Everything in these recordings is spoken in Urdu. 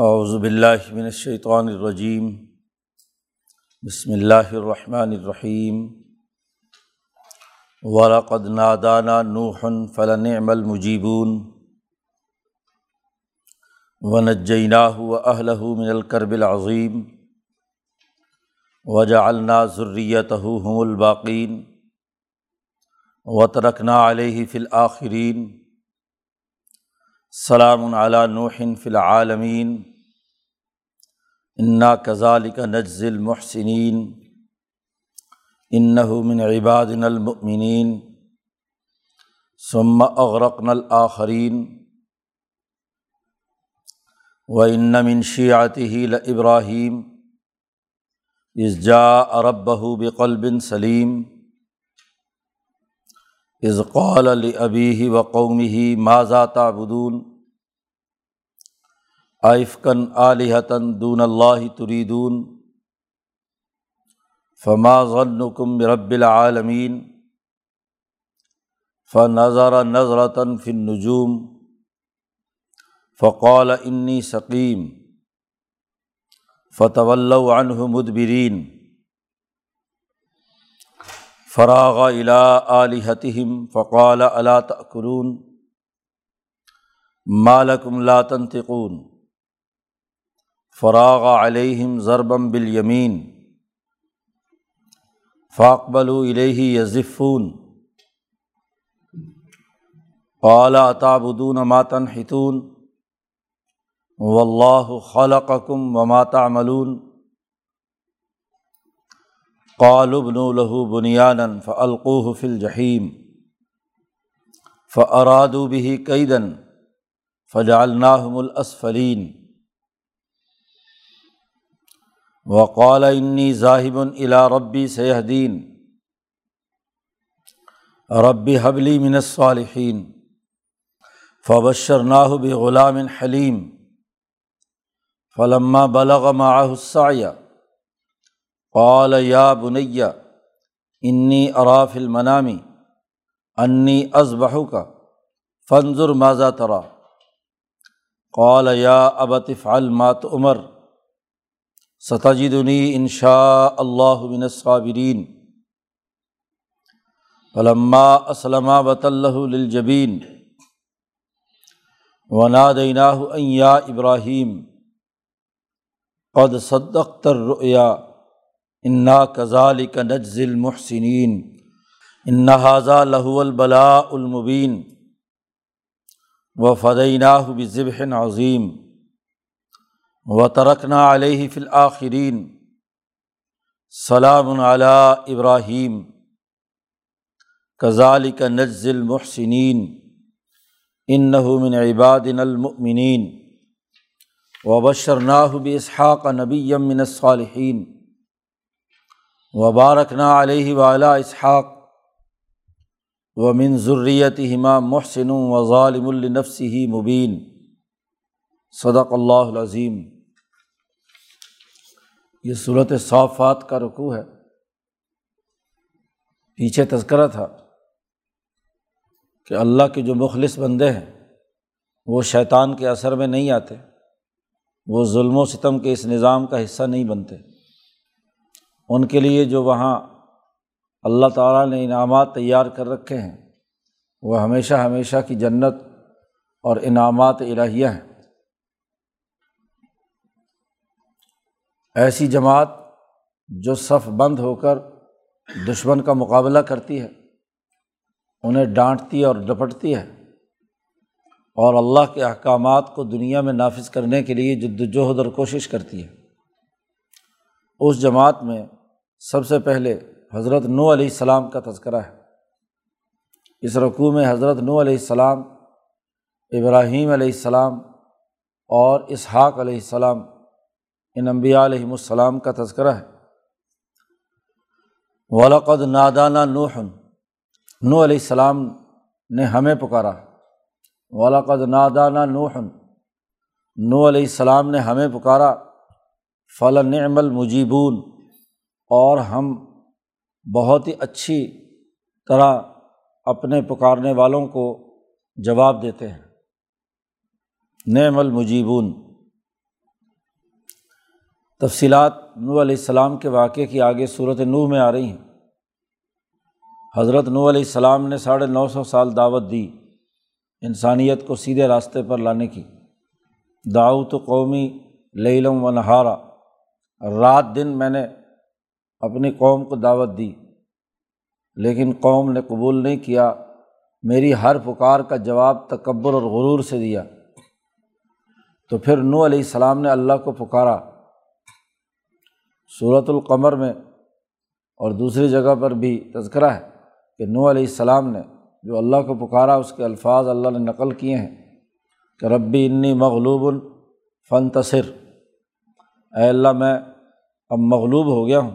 اعوذ باللہ من الشیطان الرجیم بسم اللہ الرحمن الرحیم ولقد نادانا نوح فلنعم المجیبون ونجیناہ واہلہ من الکرب العظیم وجعلنا ذریتہ هم الباقین وترکنا علیہ فی الآخرین سلام علی نوح فی العالمین انا کذالک نجز المحسنین انہ آئفکن علیحتاً دون اللہ تریدون فما ظنکم رب العالمین فنظر نظرتاً فن نجوم فقال انی ثقیم فتو عنہ مدبرین فراغ الا علیحتم فقال علا تقرون مالکم لا تنتقون فراغ علیہم ضربم بالیمین فاقبل الیہ یزفون قال اتابدون ما تنحتون واللہ خلقکم وما تعملون قالبن الہُ بنیان فعلقوہ فل جہیم فراد بھی قیدن فجالناہم الاسفلین وقال انی ذاہب الا ربی سیدین ربی حبلی من الصالحین فبشرناہ بغلام حلیم فلما بلغ معه السعی قال یا بنیا انی اراف المنامی انی ازبح کا فنظر ماضا ترا قال یا ابطف المات عمر ستجدنی انشاء اللہ من الصابرین. علما اسلم وط للجبین. ونادیناہ ان یا ابراہیم. قد صدقت الرؤیا. انا کزال کا نجز المحسنین انحاظہ لہو البلاء المبین. و فدینہ بذبح عظیم. و ترکنا علیہ فی سلام علیٰ ابراہیم کزال کا نجز المحسنین ان یہ صورت صافات کا رقوع ہے۔ پیچھے تذکرہ تھا کہ اللہ کے جو مخلص بندے ہیں، وہ شیطان کے اثر میں نہیں آتے، وہ ظلم و ستم کے اس نظام کا حصہ نہیں بنتے۔ ان کے لیے جو وہاں اللہ تعالیٰ نے انعامات تیار کر رکھے ہیں، وہ ہمیشہ ہمیشہ کی جنت اور انعامات الہیہ ہیں۔ ایسی جماعت جو صف بند ہو کر دشمن کا مقابلہ کرتی ہے، انہیں ڈانٹتی ہے اور ڈپٹتی ہے۔ اور اللہ کے احکامات کو دنیا میں نافذ کرنے کے لیے جد وجہد اور کوشش کرتی ہے۔ اس جماعت میں سب سے پہلے حضرت نو علیہ السلام کا تذکرہ ہے۔ اس رقوع میں حضرت نو علیہ السلام، ابراہیم علیہ السلام اور اسحاق علیہ السلام ان انبیاء علیہم السلام کا تذکرہ ہے۔ ولقد نادانہ نوح نو علیہ السلام نے ہمیں پکارا۔ ولقد نادانہ نوح نو علیہ السلام نے ہمیں پکارا۔ فلاں المجیبون اور ہم بہت ہی اچھی طرح اپنے پکارنے والوں کو جواب دیتے ہیں۔ نعم المجیبون تفصیلات نو علیہ السلام کے واقعے کی آگے صورت نوح میں آ رہی ہیں۔ حضرت نو علیہ السلام نے ساڑھے نو سو سال دعوت دی انسانیت کو سیدھے راستے پر لانے کی۔ دعوت قومی لیلم و نہارا۔ رات دن میں نے اپنی قوم کو دعوت دی، لیکن قوم نے قبول نہیں کیا۔ میری ہر پکار کا جواب تکبر اور غرور سے دیا۔ تو پھر نو علیہ السلام نے اللہ کو پکارا۔ صورت القمر میں اور دوسری جگہ پر بھی تذکرہ ہے کہ نو علیہ السلام نے جو اللہ کو پکارا، اس کے الفاظ اللہ نے نقل کیے ہیں کہ ربی انی مغلوب الفن تصر اے اللہ، میں اب مغلوب ہو گیا ہوں۔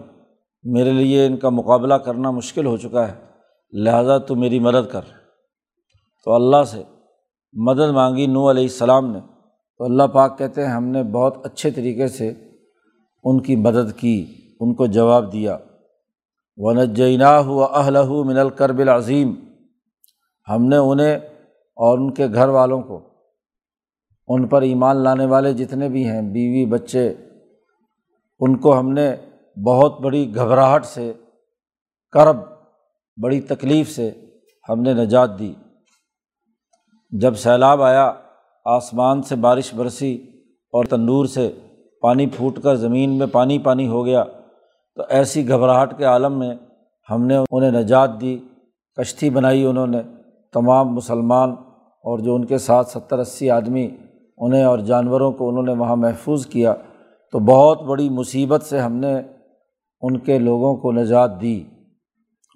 میرے لیے ان کا مقابلہ کرنا مشکل ہو چکا ہے۔ لہٰذا تو میری مدد کر۔ تو اللہ سے مدد مانگی نو علیہ السلام نے۔ تو اللہ پاک کہتے ہیں، ہم نے بہت اچھے طریقے سے ان کی مدد کی، ان کو جواب دیا۔ ونجینہ ہوا اہل من الکرب العظیم ہم نے انہیں اور ان کے گھر والوں کو، ان پر ایمان لانے والے جتنے بھی ہیں، بیوی، بچے، ان کو ہم نے بہت بڑی گھبراہٹ سے، کرب، بڑی تکلیف سے ہم نے نجات دی۔ جب سیلاب آیا، آسمان سے بارش برسی اور تندور سے پانی پھوٹ کر زمین میں پانی پانی ہو گیا تو ایسی گھبراہٹ کے عالم میں ہم نے انہیں نجات دی، کشتی بنائی انہوں نے، تمام مسلمان اور جو ان کے ساتھ ستر اسی آدمی، انہیں اور جانوروں کو انہوں نے وہاں محفوظ کیا تو بہت بڑی مصیبت سے ہم نے ان کے لوگوں کو نجات دی۔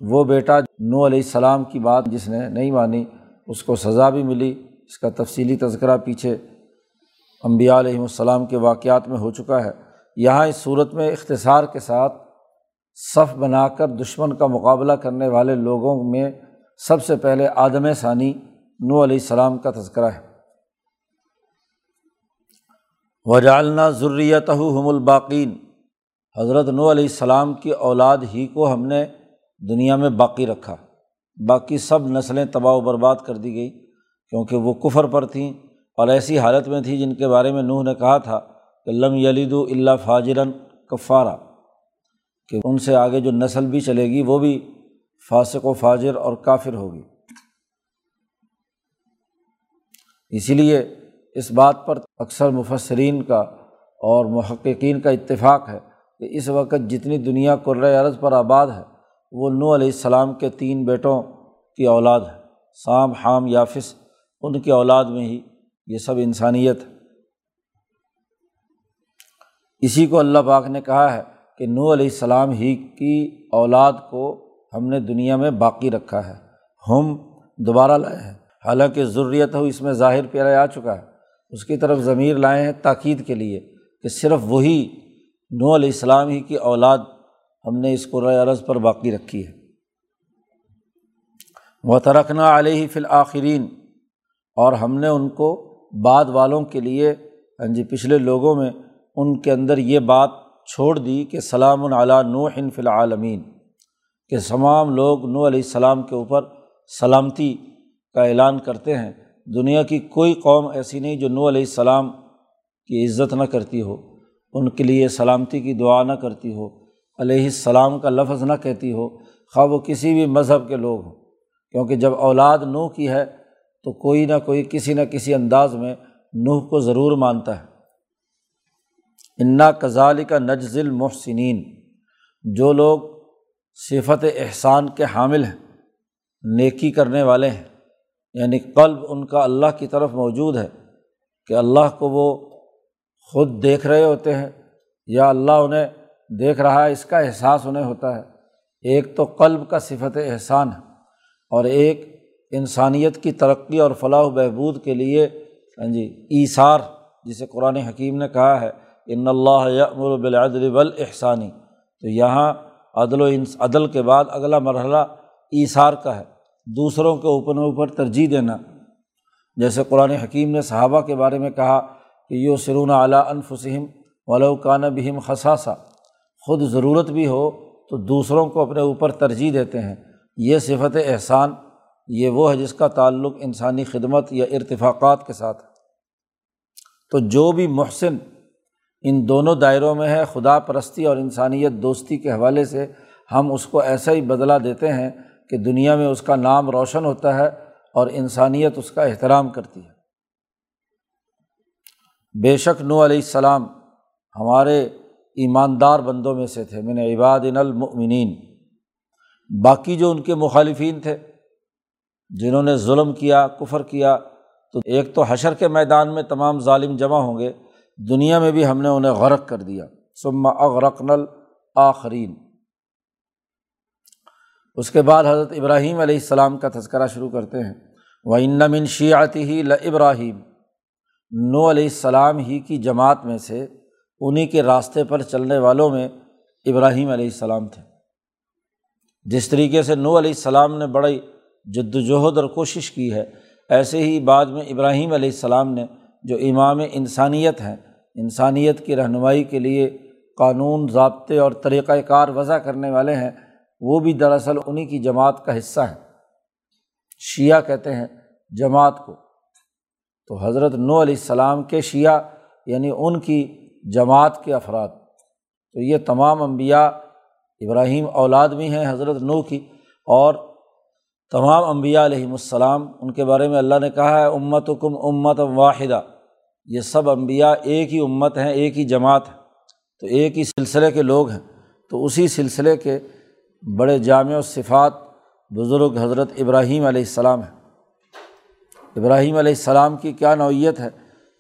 وہ بیٹا نو علیہ السلام کی بات جس نے نہیں مانی، اس کو سزا بھی ملی، اس کا تفصیلی تذکرہ پیچھے امبیا علیہم السلام کے واقعات میں ہو چکا ہے۔ یہاں اس صورت میں اختصار کے ساتھ صف بنا کر دشمن کا مقابلہ کرنے والے لوگوں میں سب سے پہلے آدم ثانی نو علیہ السلام کا تذکرہ ہے۔ وجالنا ضروریت ہم الباقین۔ حضرت نو علیہ السلام کی اولاد ہی کو ہم نے دنیا میں باقی رکھا۔ باقی سب نسلیں تباہ و برباد کر دی گئی کیونکہ وہ کفر پر تھیں۔ اور ایسی حالت میں تھی جن کے بارے میں نوح نے کہا تھا کہ لم یلید اللہ فاجرن کفارہ کہ ان سے آگے جو نسل بھی چلے گی وہ بھی فاسق و فاجر اور کافر ہوگی۔ اسی لیے اس بات پر اکثر مفسرین کا اور محققین کا اتفاق ہے کہ اس وقت جتنی دنیا عرض پر آباد ہے، وہ نو علیہ السلام کے تین بیٹوں کی اولاد ہے، سام، حام یافس ان کی اولاد میں ہی یہ سب انسانیت ہے۔ اسی کو اللہ پاک نے کہا ہے کہ نو علیہ السلام ہی کی اولاد کو ہم نے دنیا میں باقی رکھا ہے۔ ہم دوبارہ لائے ہیں۔ حالانکہ ضروریت ہو اس میں ظاہر پیارا آ چکا ہے۔ اس کی طرف ضمیر لائے ہیں تاکید کے لیے کہ صرف وہی نو علیہ السلام ہی کی اولاد ہم نے اس کو عرض پر باقی رکھی ہے۔ و ترکنا علیہ فی الآخرین اور ہم نے ان کو بعد والوں کے لیے ہاں جی پچھلے لوگوں میں ان کے اندر یہ بات چھوڑ دی کہ سلام العلیٰ نو فی العالمین، کہ تمام لوگ نو علیہ السلام کے اوپر سلامتی کا اعلان کرتے ہیں۔ دنیا کی کوئی قوم ایسی نہیں جو نو علیہ السلام کی عزت نہ کرتی ہو، ان کے لیے سلامتی کی دعا نہ کرتی ہو، علیہ السلام کا لفظ نہ کہتی ہو، خواہ وہ کسی بھی مذہب کے لوگ ہوں۔ کیونکہ جب اولاد نوح کی ہے تو کوئی نہ کوئی کسی نہ کسی انداز میں نوح کو ضرور مانتا ہے۔ انا کزال کا نجزل محسنین جو لوگ صفت احسان کے حامل ہیں، نیکی کرنے والے ہیں۔ یعنی قلب ان کا اللہ کی طرف موجود ہے کہ اللہ کو وہ خود دیکھ رہے ہوتے ہیں یا اللہ انہیں دیکھ رہا ہے، اس کا احساس انہیں ہوتا ہے۔ ایک تو قلب کا صفت احسان ہے اور ایک انسانیت کی ترقی اور فلاح و بہبود کے لیے ہاں جی ایثار، جسے قرآن حکیم نے کہا ہے، ان اللہ یامر بالعدل والاحسانی تو یہاں عدل و عدل کے بعد اگلا مرحلہ ایثار کا ہے۔ دوسروں کے اوپر اوپر ترجیح دینا۔ جیسے قرآن حکیم نے صحابہ کے بارے میں کہا کہ یو سرون اعلیٰ انفسم ولوکان بہم خساسا خود ضرورت بھی ہو تو دوسروں کو اپنے اوپر ترجیح دیتے ہیں۔ یہ صفت احسان یہ وہ ہے جس کا تعلق انسانی خدمت یا ارتفاقات کے ساتھ ہے۔ تو جو بھی محسن ان دونوں دائروں میں ہے، خدا پرستی اور انسانیت دوستی کے حوالے سے ہم اس کو ایسا ہی بدلا دیتے ہیں کہ دنیا میں اس کا نام روشن ہوتا ہے اور انسانیت اس کا احترام کرتی ہے۔ بے شک نو علیہ السلام ہمارے ایماندار بندوں میں سے تھے۔ میں نے عباد المؤمنین۔ باقی جو ان کے مخالفین تھے جنہوں نے ظلم کیا، کفر کیا، تو ایک تو حشر کے میدان میں تمام ظالم جمع ہوں گے، دنیا میں بھی ہم نے انہیں غرق کر دیا۔ سما اغرقن الآخرین۔ اس کے بعد حضرت ابراہیم علیہ السلام کا تذکرہ شروع کرتے ہیں۔ وہ ان شیعتی ہی ل ابراہیم نو علیہ السلام ہی کی جماعت میں سے انہیں کے راستے پر چلنے والوں میں ابراہیم علیہ السلام تھے۔ جس طریقے سے نو علیہ السلام نے بڑی جد وجہد اور کوشش کی ہے۔ ایسے ہی بعد میں ابراہیم علیہ السلام نے جو امام انسانیت ہیں، انسانیت کی رہنمائی کے لیے قانون، ضابطے اور طریقۂ کار وضع کرنے والے ہیں، وہ بھی دراصل انہیں کی جماعت کا حصہ ہیں۔ شیعہ کہتے ہیں جماعت کو۔ تو حضرت نو علیہ السلام کے شیعہ یعنی ان کی جماعت کے افراد۔ تو یہ تمام انبیاء ابراہیم اولاد بھی ہیں حضرت نو کی، اور تمام انبیاء علیہم السلام، ان کے بارے میں اللہ نے کہا ہے امت کم امت واحدہ، یہ سب انبیاء ایک ہی امت ہیں، ایک ہی جماعت ہے تو ایک ہی سلسلے کے لوگ ہیں، تو اسی سلسلے کے بڑے جامع و صفات بزرگ حضرت ابراہیم علیہ السلام ہیں۔ ابراہیم علیہ السلام کی کیا نوعیت ہے؟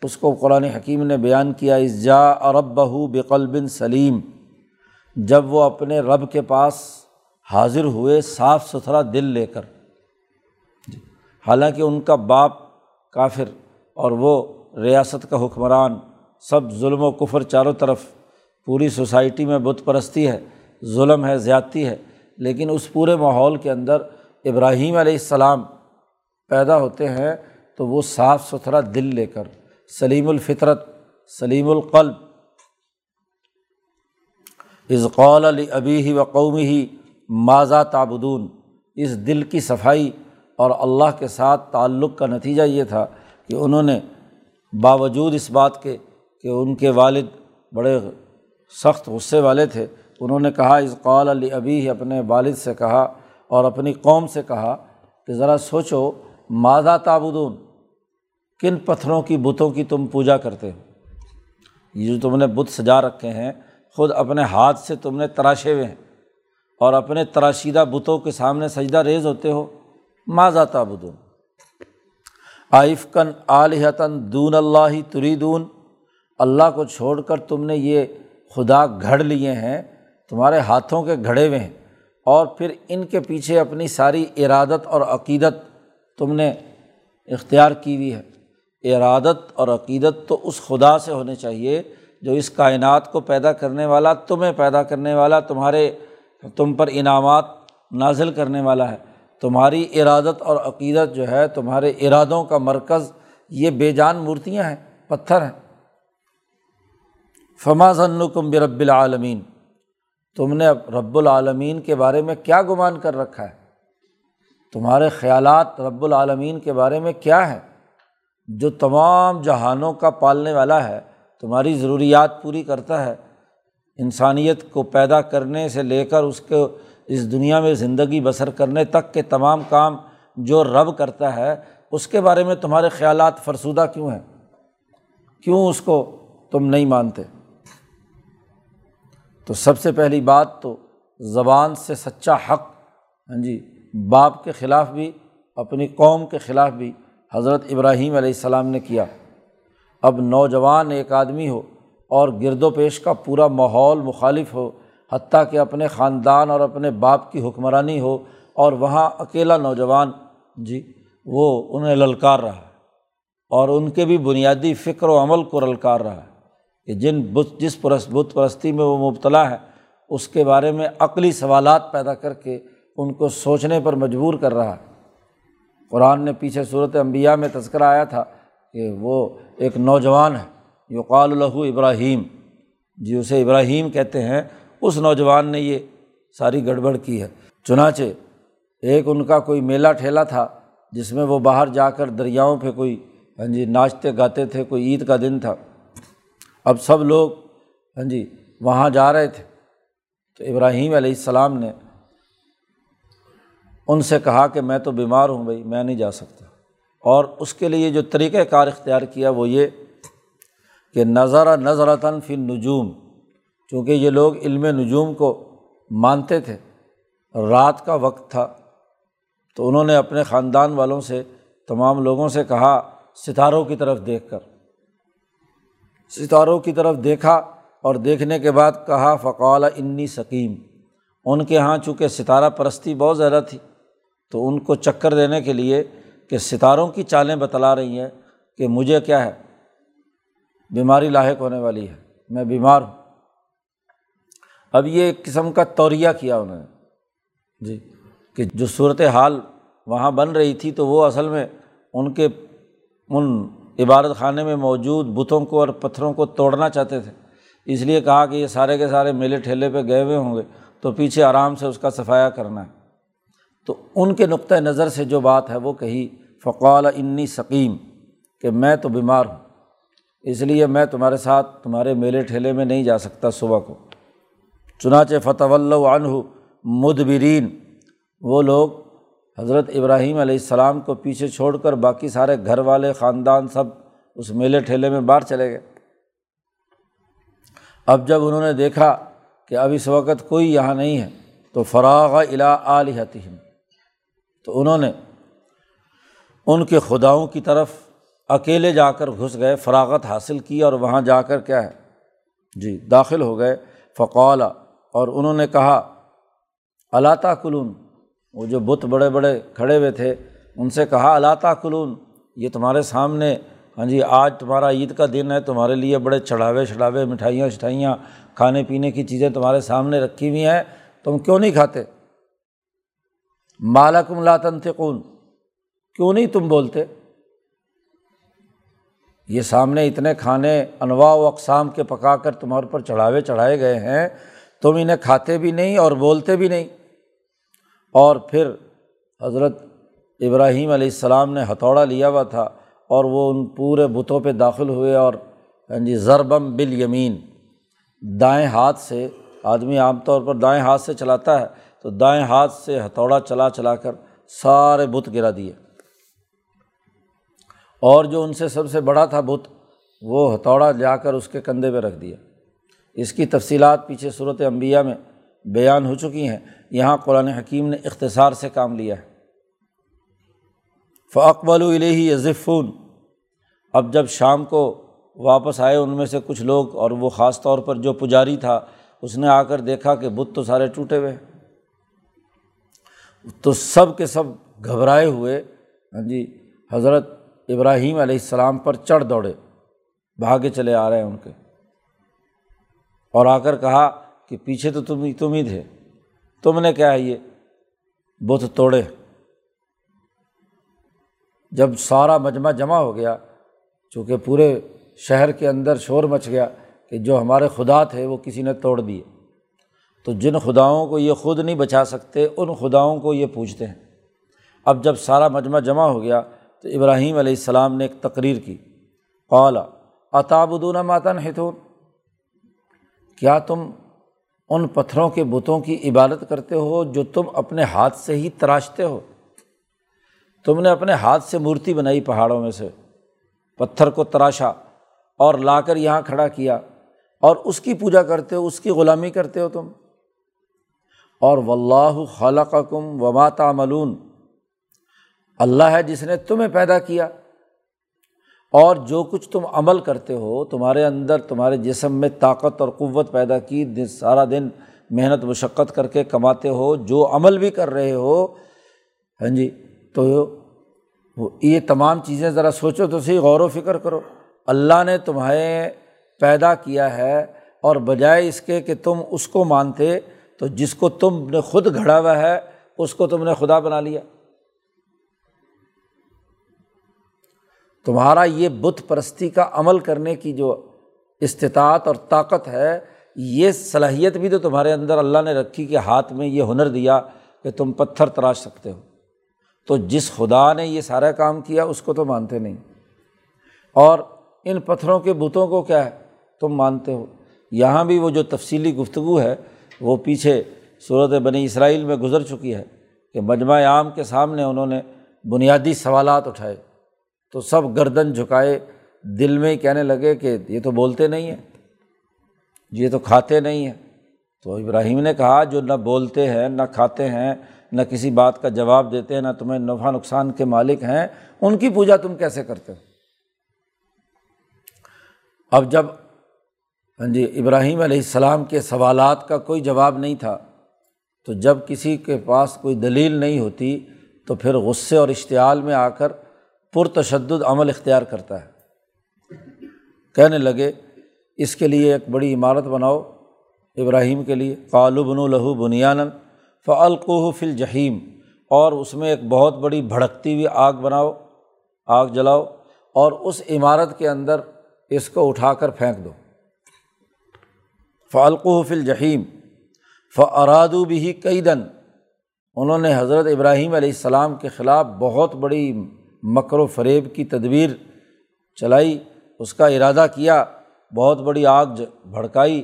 اس کو قرآن حکیم نے بیان کیا اجا عرب بہو بقلب سلیم جب وہ اپنے رب کے پاس حاضر ہوئے، صاف ستھرا دل لے کر حالانکہ ان کا باپ کافر اور وہ ریاست کا حکمران، سب ظلم و کفر چاروں طرف پوری سوسائٹی میں بت پرستی ہے، ظلم ہے، زیادتی ہے، لیکن اس پورے ماحول کے اندر ابراہیم علیہ السلام پیدا ہوتے ہیں تو وہ صاف ستھرا دل لے کر، سلیم الفطرت، سلیم القلب۔ ازقول علی ابی ہی و قومی ہی ماضا تابدون اس دل کی صفائی اور اللہ کے ساتھ تعلق کا نتیجہ یہ تھا کہ انہوں نے باوجود اس بات کے کہ ان کے والد بڑے سخت غصے والے تھے، انہوں نے کہا اس قول علی ابھی اپنے والد سے کہا اور اپنی قوم سے کہا کہ ذرا سوچو ماضا تابدون کن پتھروں کی بتوں کی تم پوجا کرتے ہو؟ یہ جو تم نے بت سجا رکھے ہیں، خود اپنے ہاتھ سے تم نے تراشے ہوئے ہیں اور اپنے تراشیدہ بتوں کے سامنے سجدہ ریز ہوتے ہو ماضا تابدون آئف کن عالحتاً دون اللہ تری دون اللہ کو چھوڑ کر تم نے یہ خدا گھڑ لیے ہیں، تمہارے ہاتھوں کے گھڑے ہوئے ہیں۔ اور پھر ان کے پیچھے اپنی ساری ارادت اور عقیدت تم نے اختیار کی ہوئی ہے۔ ارادت اور عقیدت تو اس خدا سے ہونے چاہیے جو اس کائنات کو پیدا کرنے والا، تمہیں پیدا کرنے والا، تمہارے، تم پر انعامات نازل کرنے والا ہے۔ تمہاری ارادت اور عقیدت جو ہے، تمہارے ارادوں کا مرکز، یہ بے جان مورتیاں ہیں، پتھر ہیں۔ فما ذنکم برب العالمین۔ تم نے رب العالمین کے بارے میں کیا گمان کر رکھا ہے؟ تمہارے خیالات رب العالمین کے بارے میں کیا ہے جو تمام جہانوں کا پالنے والا ہے، تمہاری ضروریات پوری کرتا ہے۔ انسانیت کو پیدا کرنے سے لے کر اس کو اس دنیا میں زندگی بسر کرنے تک کے تمام کام جو رب کرتا ہے، اس کے بارے میں تمہارے خیالات فرسودہ کیوں ہیں؟ کیوں اس کو تم نہیں مانتے؟ تو سب سے پہلی بات تو زبان سے سچا حق ہاں جی باپ کے خلاف بھی، اپنی قوم کے خلاف بھی حضرت ابراہیم علیہ السلام نے کیا۔ اب نوجوان ایک آدمی ہو اور گرد و پیش کا پورا ماحول مخالف ہو حتیٰ کہ اپنے خاندان اور اپنے باپ کی حکمرانی ہو اور وہاں اکیلا نوجوان جی وہ انہیں للکار رہا ہے اور ان کے بھی بنیادی فکر و عمل کو للکار رہا ہے کہ جن بت جس پرس بت پرستی میں وہ مبتلا ہے، اس کے بارے میں عقلی سوالات پیدا کر کے ان کو سوچنے پر مجبور کر رہا ہے۔ قرآن نے پیچھے صورت انبیاء میں تذکرہ آیا تھا کہ وہ ایک نوجوان ہے، یقال الہو ابراہیم۔ جی اسے ابراہیم کہتے ہیں۔ اس نوجوان نے یہ ساری گڑبڑ کی ہے۔ چنانچہ ایک ان کا کوئی میلہ ٹھیلا تھا جس میں وہ باہر جا کر دریاؤں پہ کوئی ہاں جی ناچتے گاتے تھے، کوئی عید کا دن تھا۔ اب سب لوگ ہاں جی وہاں جا رہے تھے۔ تو ابراہیم علیہ السلام نے ان سے کہا کہ میں تو بیمار ہوں بھائی، میں نہیں جا سکتا۔ اور اس کے لیے جو طریقۂ کار اختیار کیا وہ یہ کہ نظر نظرتاً فی نجوم چونکہ یہ لوگ علم نجوم کو مانتے تھے، رات کا وقت تھا۔ تو انہوں نے اپنے خاندان والوں سے، تمام لوگوں سے کہا، ستاروں کی طرف دیکھ کر۔ ستاروں کی طرف دیکھا اور دیکھنے کے بعد کہا، فقال انی سکیم ان کے یہاں چونکہ ستارہ پرستی بہت زیادہ تھی، تو ان کو چکر دینے کے لیے کہ ستاروں کی چالیں بتلا رہی ہیں کہ مجھے کیا ہے؟ بیماری لاحق ہونے والی ہے۔ میں بیمار ہوں۔ اب یہ ایک قسم کا توریہ کیا انہوں نے؟ جی کہ جو صورت حال وہاں بن رہی تھی تو وہ اصل میں ان کے ان عبادت خانے میں موجود بتوں کو اور پتھروں کو توڑنا چاہتے تھے۔ اس لیے کہا کہ یہ سارے کے سارے میلے ٹھیلے پہ گئے ہوئے ہوں گے، تو پیچھے آرام سے اس کا صفایا کرنا ہے۔ تو ان کے نقطۂ نظر سے جو بات ہے وہ کہی، فقال انی سکیم کہ میں تو بیمار ہوں، اس لیے میں تمہارے ساتھ تمہارے میلے ٹھیلے میں نہیں جا سکتا صبح کو۔ چنانچہ فتح عنہ مدبرین۔ وہ لوگ حضرت ابراہیم علیہ السلام کو پیچھے چھوڑ کر باقی سارے گھر والے خاندان سب اس میلے ٹھیلے میں باہر چلے گئے۔ اب جب انہوں نے دیکھا کہ اب اس وقت کوئی یہاں نہیں ہے، تو فراغ الا علیہتم تو انہوں نے ان کے خداؤں کی طرف اکیلے جا کر گھس گئے، فراغت حاصل کی اور وہاں جا کر کیا ہے؟ جی داخل ہو گئے۔ فقولا اور انہوں نے کہا اللہ تعلون وہ جو بت بڑے بڑے کھڑے ہوئے تھے، ان سے کہا اللہ تعلون یہ تمہارے سامنے ہاں جی آج تمہارا عید کا دن ہے، تمہارے لیے بڑے چڑھاوے چڑھاوے مٹھائیاں شٹھائیاں، کھانے پینے کی چیزیں تمہارے سامنے رکھی ہوئی ہیں، تم کیوں نہیں کھاتے؟ مالکم لاتن تھے کیوں نہیں تم بولتے؟ یہ سامنے اتنے کھانے، انواع و اقسام کے پکا کر تمہارے پر چڑھاوے چڑھائے گئے ہیں تم انہیں کھاتے بھی نہیں اور بولتے بھی نہیں۔ اور پھر حضرت ابراہیم علیہ السلام نے ہتھوڑا لیا ہوا تھا اور وہ ان پورے بتوں پہ داخل ہوئے اور ہاں جی ضربم بل یمین دائیں ہاتھ سے، آدمی عام طور پر دائیں ہاتھ سے چلاتا ہے تو دائیں ہاتھ سے ہتھوڑا چلا چلا کر سارے بت گرا دیے۔ اور جو ان سے سب سے بڑا تھا بت، وہ ہتھوڑا جا کر اس کے کندھے پہ رکھ دیا۔ اس کی تفصیلات پیچھے صورت انبیاء میں بیان ہو چکی ہیں۔ یہاں قرآن حکیم نے اختصار سے کام لیا ہے۔ فاقبل الہی یزفون اب جب شام کو واپس آئے ان میں سے کچھ لوگ اور وہ خاص طور پر جو پجاری تھا، اس نے آ کر دیکھا کہ بت تو سارے ٹوٹے ہوئے تو سب کے سب گھبرائے ہوئے ہاں جی حضرت ابراہیم علیہ السلام پر چڑھ دوڑے، بھاگے چلے آ رہے ہیں ان کے۔ اور آ کر کہا کہ پیچھے تو تم تم ہی تھے۔ تم نے کیا ہے یہ؟ بت توڑے۔ جب سارا مجمع جمع ہو گیا، چونکہ پورے شہر کے اندر شور مچ گیا کہ جو ہمارے خدا تھے، وہ کسی نے توڑ دیے۔ تو جن خداؤں کو یہ خود نہیں بچا سکتے، ان خداؤں کو یہ پوچھتے ہیں۔ اب جب سارا مجمع جمع ہو گیا، تو ابراہیم علیہ السلام نے ایک تقریر کی۔ قالا اطابدون ماتن ہتون کیا تم ان پتھروں کے بتوں کی عبادت کرتے ہو جو تم اپنے ہاتھ سے ہی تراشتے ہو؟ تم نے اپنے ہاتھ سے مورتی بنائی پہاڑوں میں سے، پتھر کو تراشا اور لا کر یہاں کھڑا کیا اور اس کی پوجا کرتے ہو، اس کی غلامی کرتے ہو تم؟ اور و اللہ خالق کم وماتا اللہ ہے جس نے تمہیں پیدا کیا۔ اور جو کچھ تم عمل کرتے ہو، تمہارے اندر تمہارے جسم میں طاقت اور قوت پیدا کی سارا دن محنت، مشقت کر کے کماتے ہو، جو عمل بھی کر رہے ہو۔ ہاں جی تو یہ تمام چیزیں ذرا سوچو تو صحیح، غور و فکر کرو۔ اللہ نے تمہیں پیدا کیا ہے اور بجائے اس کے کہ تم اس کو مانتے، تو جس کو تم نے خود گھڑا ہوا ہے، اس کو تم نے خدا بنا لیا۔ تمہارا یہ بت پرستی کا عمل کرنے کی جو استطاعت اور طاقت ہے، یہ صلاحیت بھی تو تمہارے اندر اللہ نے رکھی کہ ہاتھ میں یہ ہنر دیا کہ تم پتھر تراش سکتے ہو۔ تو جس خدا نے یہ سارا کام کیا، اس کو تو مانتے نہیں۔ اور ان پتھروں کے بتوں کو کیا ہے؟ تم مانتے ہو۔ یہاں بھی وہ جو تفصیلی گفتگو ہے، وہ پیچھے صورت بنی اسرائیل میں گزر چکی ہے کہ مجمع عام کے سامنے انہوں نے بنیادی سوالات اٹھائے۔ تو سب گردن جھکائے دل میں ہی کہنے لگے کہ یہ تو بولتے نہیں ہیں۔ یہ تو کھاتے نہیں ہیں۔ تو ابراہیم نے کہا، جو نہ بولتے ہیں، نہ کھاتے ہیں، نہ کسی بات کا جواب دیتے ہیں، نہ تمہیں نفع نقصان کے مالک ہیں، ان کی پوجا تم کیسے کرتے ہو؟ اب جب ہاں جی ابراہیم علیہ السلام کے سوالات کا کوئی جواب نہیں تھا، تو جب کسی کے پاس کوئی دلیل نہیں ہوتی، تو پھر غصے اور اشتعال میں آ کر پرتشدد عمل اختیار کرتا ہے۔ کہنے لگے، اس کے لیے ایک بڑی عمارت بناؤ، ابراہیم کے لیے۔ قالبن الہو بنیان فعلقو فل جہیم اور اس میں ایک بہت بڑی بھڑکتی ہوئی آگ بناؤ، آگ جلاؤ، اور اس عمارت کے اندر اس کو اٹھا کر پھینک دو۔ فعلقو فل جہیم فرادو بھی کئی دن انہوں نے حضرت ابراہیم علیہ السلام کے خلاف بہت بڑی مکر و فریب کی تدبیر چلائی، اس کا ارادہ کیا، بہت بڑی آگ بھڑکائی،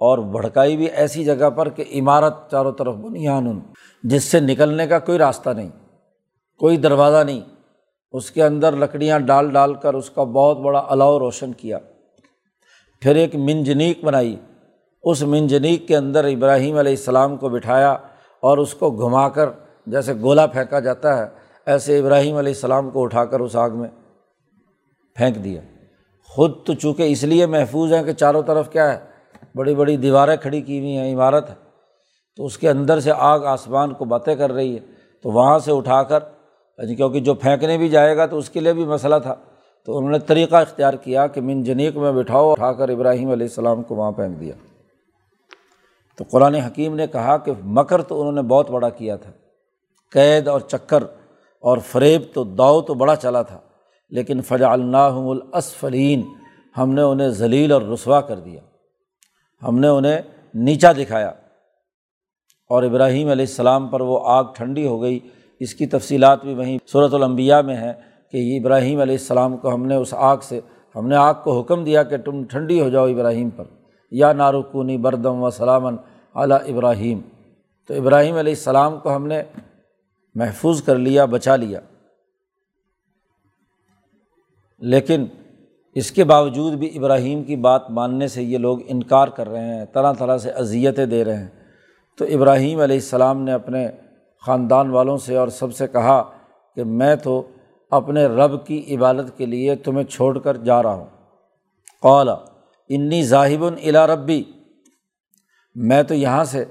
اور بھڑکائی بھی ایسی جگہ پر کہ عمارت چاروں طرف بنیان جس سے نکلنے کا کوئی راستہ نہیں، کوئی دروازہ نہیں۔ اس کے اندر لکڑیاں ڈال ڈال کر اس کا بہت بڑا الاؤ روشن کیا۔ پھر ایک منجنیک بنائی۔ اس منجنیک کے اندر ابراہیم علیہ السلام کو بٹھایا اور اس کو گھما کر، جیسے گولا پھینکا جاتا ہے ایسے ابراہیم علیہ السلام کو اٹھا کر اس آگ میں پھینک دیا۔ خود تو چونکہ اس لیے محفوظ ہیں کہ چاروں طرف کیا ہے، بڑی بڑی دیواریں کھڑی کی ہوئی ہیں، عمارت ہے۔ تو اس کے اندر سے آگ آسمان کو باتیں کر رہی ہے۔ تو وہاں سے اٹھا کر یعنی کیونکہ جو پھینکنے بھی جائے گا تو اس کے لیے بھی مسئلہ تھا۔ تو انہوں نے طریقہ اختیار کیا کہ من جنیک میں بٹھاؤ اٹھا کر ابراہیم علیہ السلام کو وہاں پھینک دیا۔ تو قرآن حکیم نے کہا کہ مکر تو انہوں نے بہت بڑا کیا تھا۔ قید اور چکر اور فریب تو داؤ تو بڑا چلا تھا، لیکن فجا اللہ الاسفلین، ہم نے انہیں ذلیل اور رسوا کر دیا۔ ہم نے انہیں نیچا دکھایا۔ اور ابراہیم علیہ السلام پر وہ آگ ٹھنڈی ہو گئی۔ اس کی تفصیلات بھی وہیں صورت الانبیاء میں ہے کہ یہ ابراہیم علیہ السلام کو ہم نے اس آگ سے، ہم نے آگ کو حکم دیا کہ تم ٹھنڈی ہو جاؤ ابراہیم پر۔ یا نارکونی بردم و سلامن اعلیٰ ابراہیم۔ تو ابراہیم علیہ السلام کو ہم نے محفوظ کر لیا، بچا لیا۔ لیکن اس کے باوجود بھی ابراہیم کی بات ماننے سے یہ لوگ انکار کر رہے ہیں، طرح طرح سے اذیتیں دے رہے ہیں۔ تو ابراہیم علیہ السلام نے اپنے خاندان والوں سے اور سب سے کہا کہ میں تو اپنے رب کی عبادت کے لیے تمہیں چھوڑ کر جا رہا ہوں۔ قولا انی ظاہب الا ربی، میں تو یہاں سے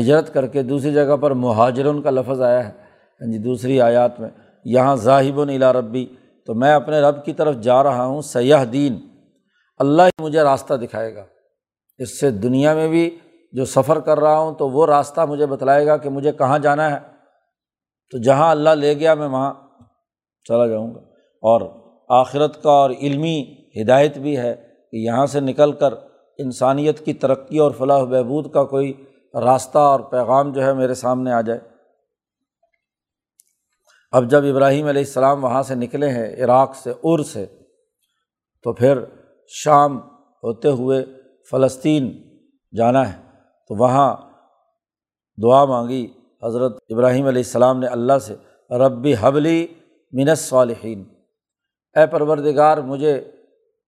ہجرت کر کے دوسری جگہ پر مہاجرن کا لفظ آیا ہے۔ ہاں جی دوسری آیات میں، یہاں ظاہب الا ربی، تو میں اپنے رب کی طرف جا رہا ہوں سیاح دین اللہ ہی مجھے راستہ دکھائے گا۔ اس سے دنیا میں بھی جو سفر کر رہا ہوں، تو وہ راستہ مجھے بتلائے گا کہ مجھے کہاں جانا ہے۔ تو جہاں اللہ لے گیا، میں وہاں چلا جاؤں گا۔ اور آخرت کا اور علمی ہدایت بھی ہے کہ یہاں سے نکل کر انسانیت کی ترقی اور فلاح و بہبود کا کوئی راستہ اور پیغام جو ہے میرے سامنے آ جائے۔ اب جب ابراہیم علیہ السلام وہاں سے نکلے ہیں، عراق سے ار سے، تو پھر شام ہوتے ہوئے فلسطین جانا ہے۔ تو وہاں دعا مانگی حضرت ابراہیم علیہ السلام نے اللہ سے، ربی حبلی منس صالحین اے پروردگار، مجھے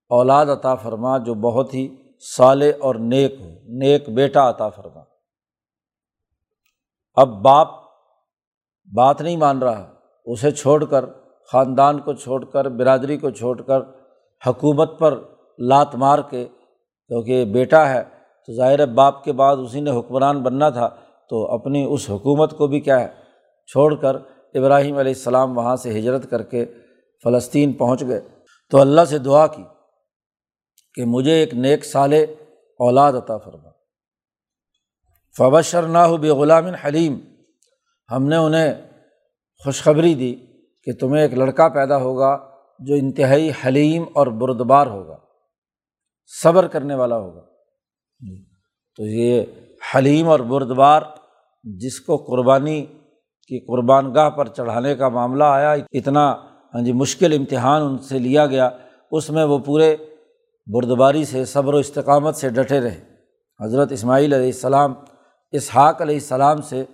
اولاد عطا فرما جو بہت ہی صالح اور نیک ہو، نیک بیٹا عطا فرما۔ اب باپ بات نہیں مان رہا، اسے چھوڑ کر، خاندان کو چھوڑ کر، برادری کو چھوڑ کر، حکومت پر لات مار کے، کیونکہ بیٹا ہے، تو ظاہر باپ کے بعد اسی نے حکمران بننا تھا، تو اپنی اس حکومت کو بھی کیا ہے، چھوڑ کر ابراہیم علیہ السلام وہاں سے ہجرت کر کے فلسطین پہنچ گئے۔ تو اللہ سے دعا کی کہ مجھے ایک نیک سال اولاد عطا فرما۔ فبشر نہ ہو بے غلام حلیم ہم نے انہیں خوشخبری دی کہ تمہیں ایک لڑکا پیدا ہوگا جو انتہائی حلیم اور بردبار ہوگا، صبر کرنے والا ہوگا۔ تو یہ حلیم اور بردبار جس کو قربانی کی قربان گاہ پر چڑھانے کا معاملہ آیا، اتنا ہاں جی مشکل امتحان ان سے لیا گیا، اس میں وہ پورے بردباری سے، صبر و استقامت سے ڈٹے رہے۔ حضرت اسماعیل علیہ السلام اسحاق علیہ السلام سے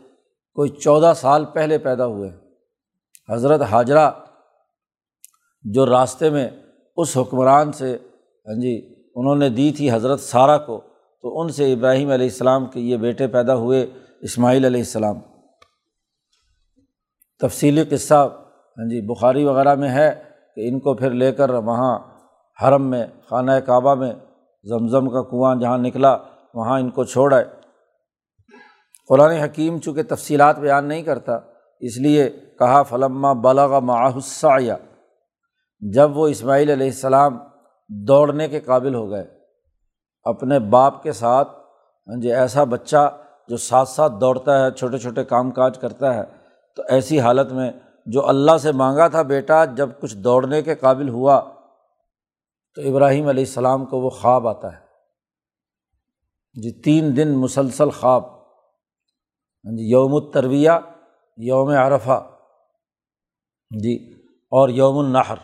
کوئی چودہ سال پہلے پیدا ہوئے۔ حضرت حاجرہ جو راستے میں اس حکمران سے ہاں جی انہوں نے دی تھی حضرت سارہ کو، تو ان سے ابراہیم علیہ السلام کے یہ بیٹے پیدا ہوئے اسماعیل علیہ السلام۔ تفصیلی قصہ ہاں جی بخاری وغیرہ میں ہے کہ ان کو پھر لے کر وہاں حرم میں، خانہ کعبہ میں زمزم کا کنواں جہاں نکلا، وہاں ان کو چھوڑ آئے۔ قرآن حکیم چونکہ تفصیلات بیان نہیں کرتا، اس لیے کہا، فلما بلغ معاحسیہ جب وہ اسماعیل علیہ السلام دوڑنے کے قابل ہو گئے۔ اپنے باپ کے ساتھ ہاں جی ایسا بچہ جو ساتھ ساتھ دوڑتا ہے، چھوٹے چھوٹے کام کاج کرتا ہے، تو ایسی حالت میں جو اللہ سے مانگا تھا بیٹا، جب کچھ دوڑنے کے قابل ہوا، تو ابراہیم علیہ السلام کو وہ خواب آتا ہے۔ جی تین دن مسلسل خواب۔ ہاں جی، یوم الترویہ، یوم عرفہ۔ جی اور یوم النحر۔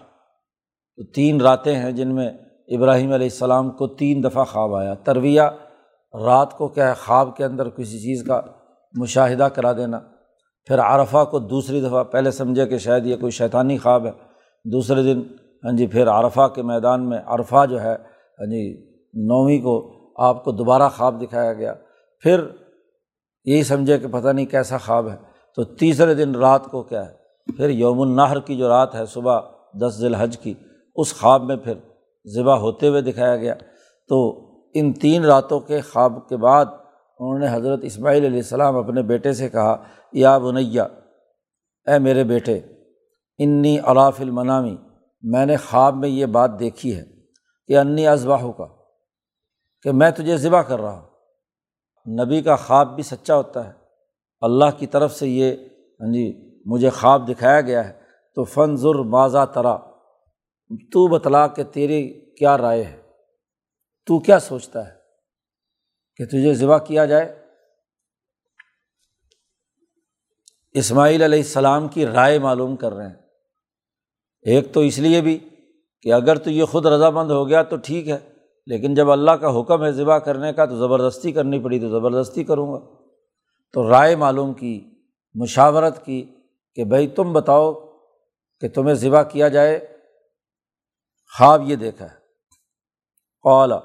تو تین راتیں ہیں جن میں ابراہیم علیہ السلام کو تین دفعہ خواب آیا۔ ترویہ، رات کو کیا ہے، خواب کے اندر کسی چیز کا مشاہدہ کرا دینا۔ پھر عرفہ کو دوسری دفعہ، پہلے سمجھے کہ شاید یہ کوئی شیطانی خواب ہے۔ دوسرے دن ہاں جی پھر عرفہ کے میدان میں عرفہ جو ہے ہاں جی نویں کو آپ کو دوبارہ خواب دکھایا گیا۔ پھر یہی سمجھے کہ پتہ نہیں کیسا خواب ہے۔ تو تیسرے دن رات کو کیا ہے؟ پھر یوم النحر کی جو رات ہے، صبح دس ذی الحج کی، اس خواب میں پھر ذبح ہوتے ہوئے دکھایا گیا۔ تو ان تین راتوں کے خواب کے بعد انہوں نے حضرت اسماعیل علیہ السلام اپنے بیٹے سے کہا، یا بنیا اے میرے بیٹے، انی علاف المنامی، میں نے خواب میں یہ بات دیکھی ہے کہ انی ازباہ کا کہ میں تجھے ذبح کر رہا ہوں۔ نبی کا خواب بھی سچا ہوتا ہے۔ اللہ کی طرف سے یہ ہاں جی مجھے خواب دکھایا گیا ہے۔ تو فن ضر بازا ترا، تو بتلا کہ تیری کیا رائے ہے۔ تو کیا سوچتا ہے کہ تجھے ذبح کیا جائے؟ اسماعیل علیہ السلام کی رائے معلوم کر رہے ہیں۔ ایک تو اس لیے بھی کہ اگر تو یہ خود رضامند ہو گیا تو ٹھیک ہے۔ لیکن جب اللہ کا حکم ہے ذبح کرنے کا تو زبردستی کرنی پڑی تو زبردستی کروں گا۔ تو رائے معلوم کی، مشاورت کی کہ بھائی تم بتاؤ کہ تمہیں ذبح کیا جائے۔ خواب یہ دیکھا۔ ہے قالا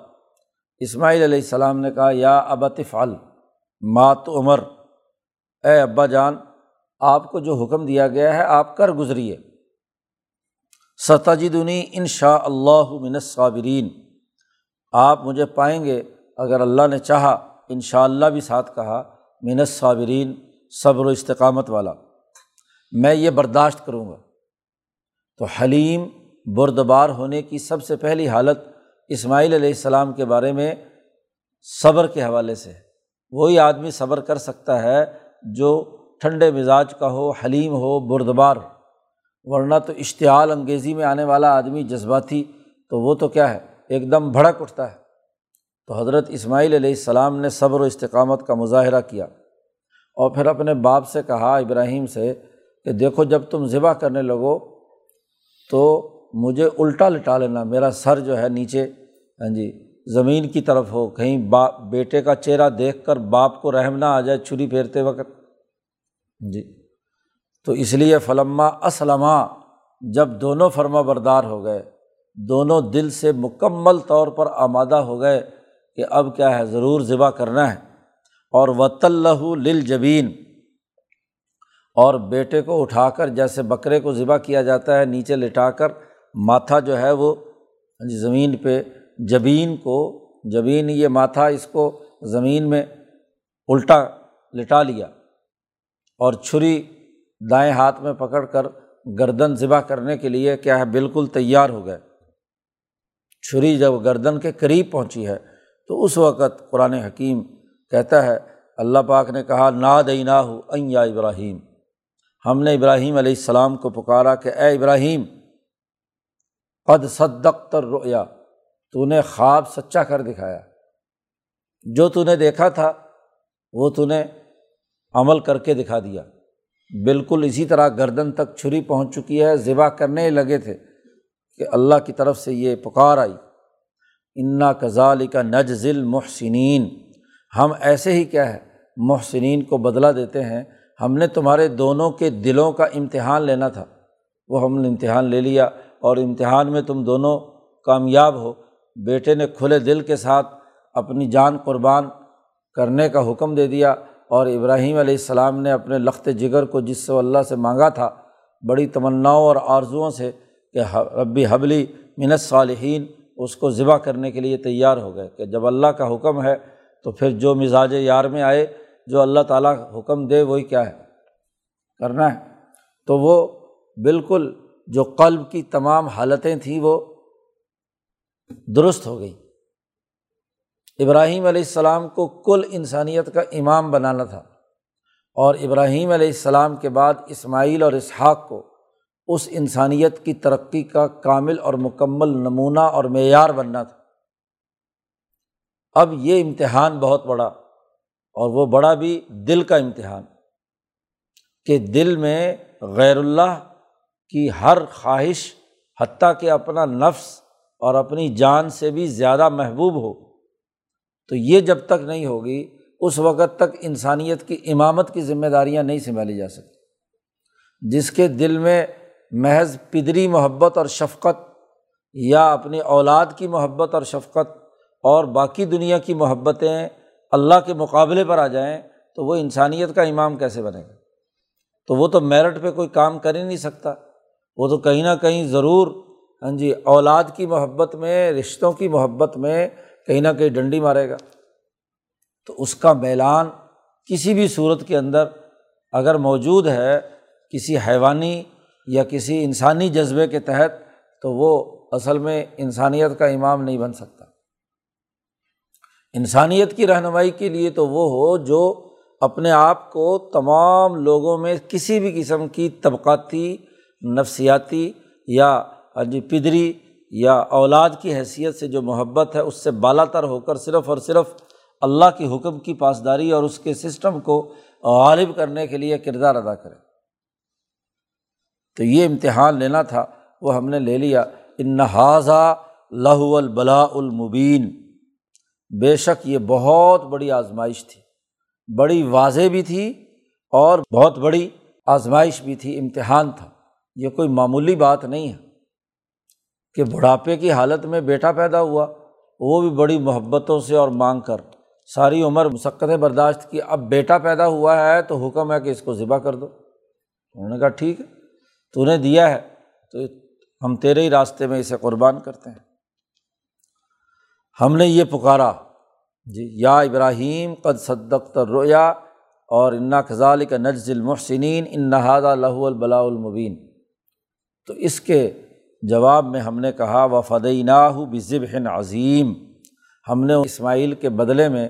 اسماعیل علیہ السلام نے کہا، یا ابتفعل مات عمر اے ابا جان، آپ کو جو حکم دیا گیا ہے، آپ کر گزریے۔ ستجدنی ان شاء اللہ من صابرین آپ مجھے پائیں گے۔ اگر اللہ نے چاہا ان شاء اللہ بھی ساتھ کہا، من صابرین صبر و استقامت والا۔ میں یہ برداشت کروں گا۔ تو حلیم بردبار ہونے کی سب سے پہلی حالت اسماعیل علیہ السلام کے بارے میں صبر کے حوالے سے وہی آدمی صبر کر سکتا ہے جو ٹھنڈے مزاج کا ہو، حلیم ہو، بردبار ہو۔ ورنہ تو اشتعال انگیزی میں آنے والا آدمی جذباتی، تو وہ تو کیا ہے؟ ایک دم بھڑک اٹھتا ہے۔ تو حضرت اسماعیل علیہ السلام نے صبر و استقامت کا مظاہرہ کیا اور پھر اپنے باپ سے کہا ابراہیم سے کہ دیکھو جب تم ذبح کرنے لگو تو مجھے الٹا لٹا لینا، میرا سر جو ہے نیچے ہاں جی زمین کی طرف ہو، کہیں باپ، بیٹے کا چہرہ دیکھ کر باپ کو رحم نہ آ جائے چھری پھیرتے وقت۔ ہاں جی تو اس لیے فلما اسلمہ جب دونوں فرما بردار ہو گئے۔ دونوں دل سے مکمل طور پر آمادہ ہو گئے کہ اب کیا ہے، ضرور ذبح کرنا ہے۔ اور وط اللہ للجبین اور بیٹے کو اٹھا کر جیسے بکرے کو ذبح کیا جاتا ہے، نیچے لٹا کر ماتھا جو ہے وہ ہاں جی، زمین پہ جبین کو، جبین یہ ماتھا اس کو زمین میں الٹا لٹا لیا اور چھری دائیں ہاتھ میں پکڑ کر گردن ذبح کرنے کے لیے کیا ہے، بالکل تیار ہو گئے۔ چھری جب گردن کے قریب پہنچی ہے تو اس وقت قرآن حکیم کہتا ہے، اللہ پاک نے کہا نا دینا ہو یا ابراہیم۔ ہم نے ابراہیم علیہ السلام کو پکارا کہ، اے ابراہیم، قد صدق تر رویا تو نے خواب سچا کر دکھایا۔ جو تو نے دیکھا تھا، وہ تو نے عمل کر کے دکھا دیا۔ بالکل اسی طرح گردن تک چھری پہنچ چکی ہے، ذبح کرنے لگے تھے۔ کہ اللہ کی طرف سے یہ پکار آئی، انا کزال کا نج ذیل محسنین ہم ایسے ہی کیا ہے، محسنین کو بدلہ دیتے ہیں۔ ہم نے تمہارے دونوں کے دلوں کا امتحان لینا تھا۔ وہ ہم نے امتحان لے لیا اور امتحان میں تم دونوں کامیاب ہو۔ بیٹے نے کھلے دل کے ساتھ اپنی جان قربان کرنے کا حکم دے دیا اور ابراہیم علیہ السلام نے اپنے لخت جگر کو جس سے اللہ سے مانگا تھا، بڑی تمناؤں اور آرزوؤں سے کہ ربی حبلی منت صالحین اس کو ذبح کرنے کے لیے تیار ہو گئے کہ جب اللہ کا حکم ہے تو پھر جو مزاج یار میں آئے، جو اللہ تعالیٰ حکم دے، وہی کیا ہے؟ کرنا ہے۔ تو وہ بالکل جو قلب کی تمام حالتیں تھیں، وہ درست ہو گئی۔ ابراہیم علیہ السلام کو کل انسانیت کا امام بنانا تھا اور ابراہیم علیہ السلام کے بعد اسماعیل اور اسحاق کو اس انسانیت کی ترقی کا کامل اور مکمل نمونہ اور معیار بننا تھا۔ اب یہ امتحان بہت بڑا اور وہ بڑا بھی دل کا امتحان کہ دل میں غیر اللہ کی ہر خواہش حتیٰ کہ اپنا نفس اور اپنی جان سے بھی زیادہ محبوب ہو۔ تو یہ جب تک نہیں ہوگی، اس وقت تک انسانیت کی امامت کی ذمہ داریاں نہیں سنبھالی جا سکتی۔ جس کے دل میں محض پدری محبت اور شفقت یا اپنی اولاد کی محبت اور شفقت اور باقی دنیا کی محبتیں اللہ کے مقابلے پر آ جائیں تو وہ انسانیت کا امام کیسے بنے گا؟ تو وہ تو میرٹ پہ کوئی کام کر ہی نہیں سکتا۔ وہ تو کہیں نہ کہیں ضرور ہاں جی اولاد کی محبت میں، رشتوں کی محبت میں کہیں نہ کہیں ڈنڈی مارے گا۔ تو اس کا میلان کسی بھی صورت کے اندر اگر موجود ہے، کسی حیوانی یا کسی انسانی جذبے کے تحت تو وہ اصل میں انسانیت کا امام نہیں بن سکتا۔ انسانیت کی رہنمائی کے لیے تو وہ ہو جو اپنے آپ کو تمام لوگوں میں کسی بھی قسم کی طبقاتی، نفسیاتی یا ہاں جی پدری یا اولاد کی حیثیت سے جو محبت ہے، اس سے بالا تر ہو کر صرف اور صرف اللہ کے حکم کی پاسداری اور اس کے سسٹم کو غالب کرنے کے لیے کردار ادا کرے۔ تو یہ امتحان لینا تھا، وہ ہم نے لے لیا۔ انحاظہ لہو البلا المبین۔ بے شک یہ بہت بڑی آزمائش تھی۔ بڑی واضح بھی تھی اور بہت بڑی آزمائش بھی تھی، امتحان تھا۔ یہ کوئی معمولی بات نہیں ہے کہ بڑھاپے کی حالت میں بیٹا پیدا ہوا۔ وہ بھی بڑی محبتوں سے اور مانگ کر۔ ساری عمر مسقطیں برداشت کی۔ اب بیٹا پیدا ہوا ہے تو حکم ہے کہ اس کو ذبح کر دو۔ انہوں نے کہا، ٹھیک ہے۔ تو نے دیا ہے تو ہم تیرے ہی راستے میں اسے قربان کرتے ہیں ہم نے یہ پکارا جی یا ابراہیم قد صدق رویا اور انا خزال کا نجز المحسنین ان نہاد لہو البلا المبین تو اس کے جواب میں ہم نے کہا و فدیناہ بذبح عظیم ہم نے اسماعیل کے بدلے میں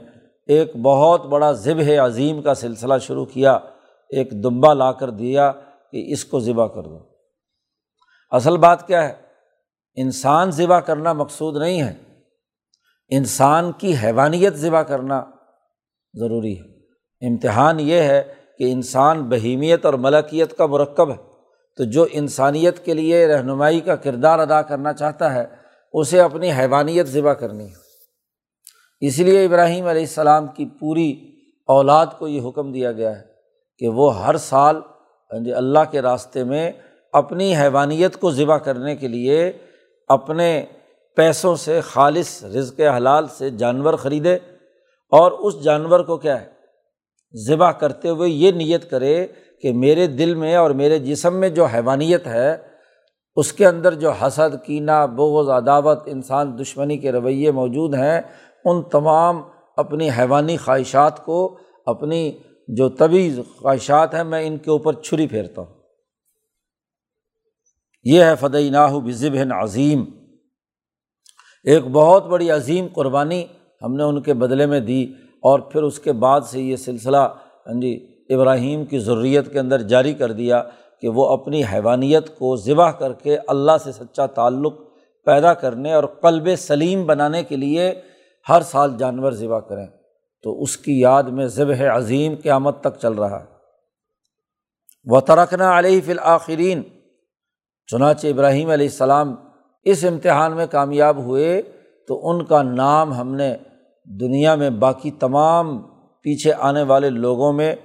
ایک بہت بڑا ذبح عظیم کا سلسلہ شروع کیا ایک دمبا لا کر دیا کہ اس کو ذبح کر دو۔ اصل بات کیا ہے؟ انسان ذبح کرنا مقصود نہیں ہے۔ انسان کی حیوانیت ذبح کرنا ضروری ہے۔ امتحان یہ ہے کہ انسان بہیمیت اور ملکیت کا مرکب ہے۔ تو جو انسانیت کے لیے رہنمائی کا کردار ادا کرنا چاہتا ہے، اسے اپنی حیوانیت ذبح کرنی ہے۔ اس لیے ابراہیم علیہ السلام کی پوری اولاد کو یہ حکم دیا گیا ہے کہ وہ ہر سال ہاں جی اللہ کے راستے میں اپنی حیوانیت کو ذبح کرنے کے لیے اپنے پیسوں سے خالص رزق حلال سے جانور خریدے۔ اور اس جانور کو کیا ہے؟ ذبح کرتے ہوئے یہ نیت کرے کہ میرے دل میں اور میرے جسم میں جو حیوانیت ہے، اس کے اندر جو حسد، کینہ، بغض، عداوت، انسان دشمنی کے رویے موجود ہیں، ان تمام اپنی حیوانی خواہشات کو، اپنی جو طبی خواہشات ہیں، میں ان کے اوپر چھری پھیرتا ہوں۔ یہ ہے فدعی ناہو بزب عظیم ایک بہت بڑی عظیم قربانی ہم نے ان کے بدلے میں دی، اور پھر اس کے بعد سے یہ سلسلہ ہاں جی ابراہیم کی ضروریت کے اندر جاری کر دیا کہ وہ اپنی حیوانیت کو ذبح کر کے اللہ سے سچا تعلق پیدا کرنے اور قلب سلیم بنانے کے لیے ہر سال جانور ذبح کریں۔ تو اس کی یاد میں ذبح عظیم قیامت تک چل رہا۔ ہے و ترکنا علیہ فی الآخرین چنانچہ ابراہیم علیہ السلام اس امتحان میں کامیاب ہوئے تو ان کا نام ہم نے دنیا میں باقی تمام پیچھے آنے والے لوگوں میں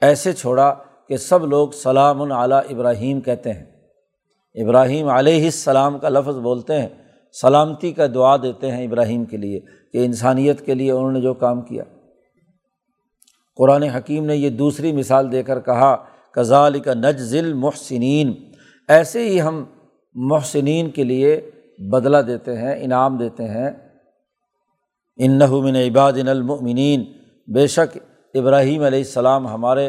ایسے چھوڑا کہ سب لوگ سلام علیٰ ابراہیم کہتے ہیں۔ ابراہیم علیہ السلام کا لفظ بولتے ہیں۔ سلامتی کا دعا دیتے ہیں ابراہیم کے لیے کہ انسانیت کے لیے انہوں نے جو کام کیا۔ قرآن حکیم نے یہ دوسری مثال دے کر کہا کزال کا نج ذیل محسنین ایسے ہی ہم محسنین کے لیے بدلہ دیتے ہیں، انعام دیتے ہیں۔ ان من عباد المؤمنین۔ بے شک ابراہیم علیہ السلام ہمارے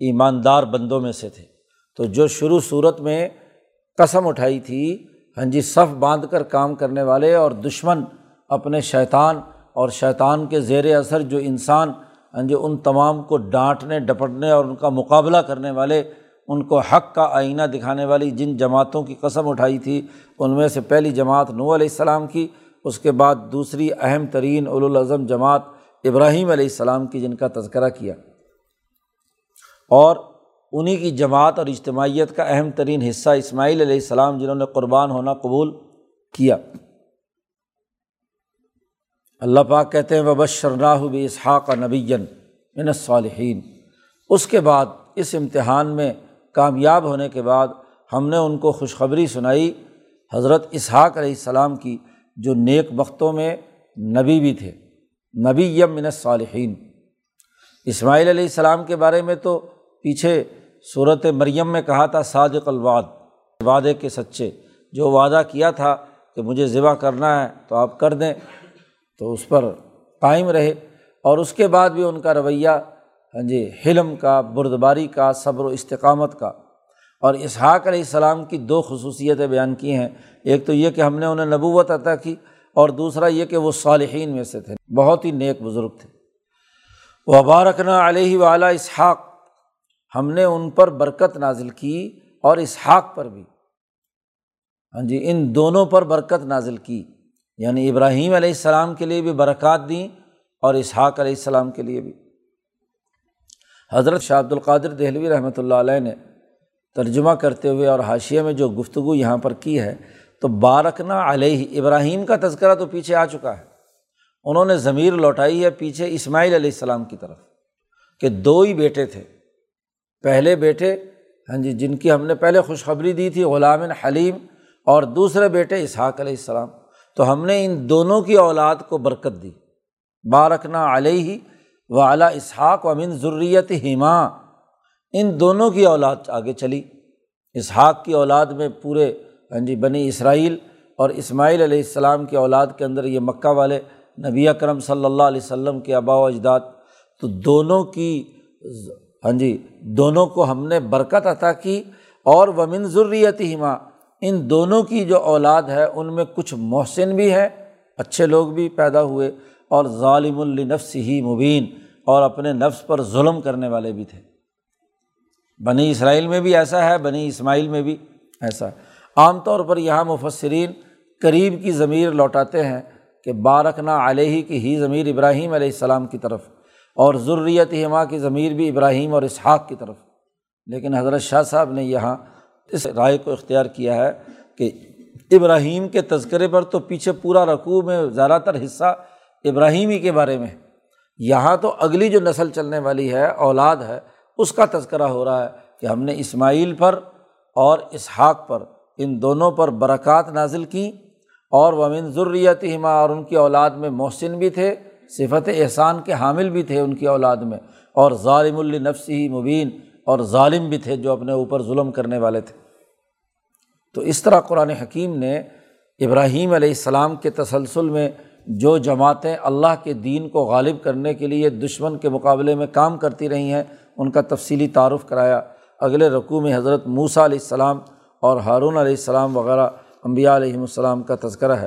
ایماندار بندوں میں سے تھے۔ تو جو شروع صورت میں قسم اٹھائی تھی ہاں جی صف باندھ کر کام کرنے والے اور دشمن اپنے شیطان اور شیطان کے زیر اثر جو انسان ہاں جی ان تمام کو ڈانٹنے، ڈپٹنے اور ان کا مقابلہ کرنے والے، ان کو حق کا آئینہ دکھانے والی جن جماعتوں کی قسم اٹھائی تھی، ان میں سے پہلی جماعت نو علیہ السلام کی، اس کے بعد دوسری اہم ترین الاظم جماعت ابراہیم علیہ السلام کی جن کا تذکرہ کیا۔ اور انہیں کی جماعت اور اجتماعیت کا اہم ترین حصہ اسماعیل علیہ السلام جنہوں نے قربان ہونا قبول کیا۔ اللہ پاک کہتے ہیں وبشرناہ بھی اسحاق نبی من صالحین اس کے بعد، اس امتحان میں کامیاب ہونے کے بعد ہم نے ان کو خوشخبری سنائی۔ حضرت اسحاق علیہ السلام کی جو نیک وقتوں میں نبی بھی تھے۔ نبی یم من صالحین اسماعیل علیہ السلام کے بارے میں تو پیچھے صورت مریم میں کہا تھا، صادق الواد وعدے کے سچے۔ جو وعدہ کیا تھا کہ مجھے ذبح کرنا ہے تو آپ کر دیں، تو اس پر قائم رہے۔ اور اس کے بعد بھی ان کا رویہ ہاں جی حلم کا، بردباری کا، صبر و استقامت کا۔ اور اسحاق علیہ السلام کی دو خصوصیتیں بیان کی ہیں۔ ایک تو یہ کہ ہم نے انہیں نبوت عطا کی، اور دوسرا یہ کہ وہ صالحین میں سے تھے۔ بہت ہی نیک بزرگ تھے۔ وبارکنا علیہ وعلیٰ اسحاق ہم نے ان پر برکت نازل کی اور اسحاق پر بھی۔ ہاں جی ان دونوں پر برکت نازل کی۔ یعنی ابراہیم علیہ السلام کے لیے بھی برکات دیں اور اسحاق علیہ السلام کے لیے بھی۔ حضرت شاہ عبد القادر دہلوی رحمۃ اللہ علیہ نے ترجمہ کرتے ہوئے اور حاشیہ میں جو گفتگو یہاں پر کی ہے، تو بارکنا علیہ، ابراہیم کا تذکرہ تو پیچھے آ چکا ہے۔ انہوں نے ضمیر لوٹائی ہے پیچھے اسماعیل علیہ السلام کی طرف کہ دو ہی بیٹے تھے۔ پہلے بیٹے ہاں جی جن کی ہم نے پہلے خوشخبری دی تھی، غلام حلیم اور دوسرے بیٹے اسحاق علیہ السلام۔ تو ہم نے ان دونوں کی اولاد کو برکت دی۔ بارکنا علیہ و اعلیٰ اسحاق و امن ضروریت ہما ان دونوں کی اولاد آگے چلی۔ اسحاق کی اولاد میں پورے ہاں جی بنی اسرائیل اور اسماعیل علیہ السلام کی اولاد کے اندر یہ مکہ والے نبی اکرم صلی اللہ علیہ وسلم کے آبا و اجداد۔ تو دونوں کی ہاں جی دونوں کو ہم نے برکت عطا کی اور ومن ضروریت ہما ان دونوں کی جو اولاد ہے، ان میں کچھ محسن بھی ہے اچھے لوگ بھی پیدا ہوئے اور ظالم النفس ہی مبین اور اپنے نفس پر ظلم کرنے والے بھی تھے۔ بنی اسرائیل میں بھی ایسا ہے، بنی اسماعیل میں بھی ایسا۔ ہے عام طور پر یہاں مفسرین قریب کی ضمیر لوٹاتے ہیں کہ بارکنا علیہ کی ہی ضمیر ابراہیم علیہ السلام کی طرف۔ اور ضروریت ہما کی ضمیر بھی ابراہیم اور اسحاق کی طرف۔ لیکن حضرت شاہ صاحب نے یہاں اس رائے کو اختیار کیا ہے کہ ابراہیم کے تذکرے پر تو پیچھے پورا رقوع میں زیادہ تر حصہ ابراہیم ہی کے بارے میں۔ یہاں تو اگلی جو نسل چلنے والی ہے، اولاد ہے، اس کا تذکرہ ہو رہا ہے کہ ہم نے اسماعیل پر اور اسحاق پر ان دونوں پر برکات نازل کیں اور ومن ضروریت ہما اور ان کی اولاد میں محسن بھی تھے۔ صفت احسان کے حامل بھی تھے ان کی اولاد میں، اور ظالم النفس ہی مبین، اور ظالم بھی تھے جو اپنے اوپر ظلم کرنے والے تھے۔ تو اس طرح قرآن حکیم نے ابراہیم علیہ السلام کے تسلسل میں جو جماعتیں اللہ کے دین کو غالب کرنے کے لیے دشمن کے مقابلے میں کام کرتی رہی ہیں، ان کا تفصیلی تعارف کرایا۔ اگلے رقوع میں حضرت موسیٰ علیہ السلام اور ہارون علیہ السلام وغیرہ امبیا علیہم السلام کا تذکرہ ہے۔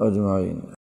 اجمعین۔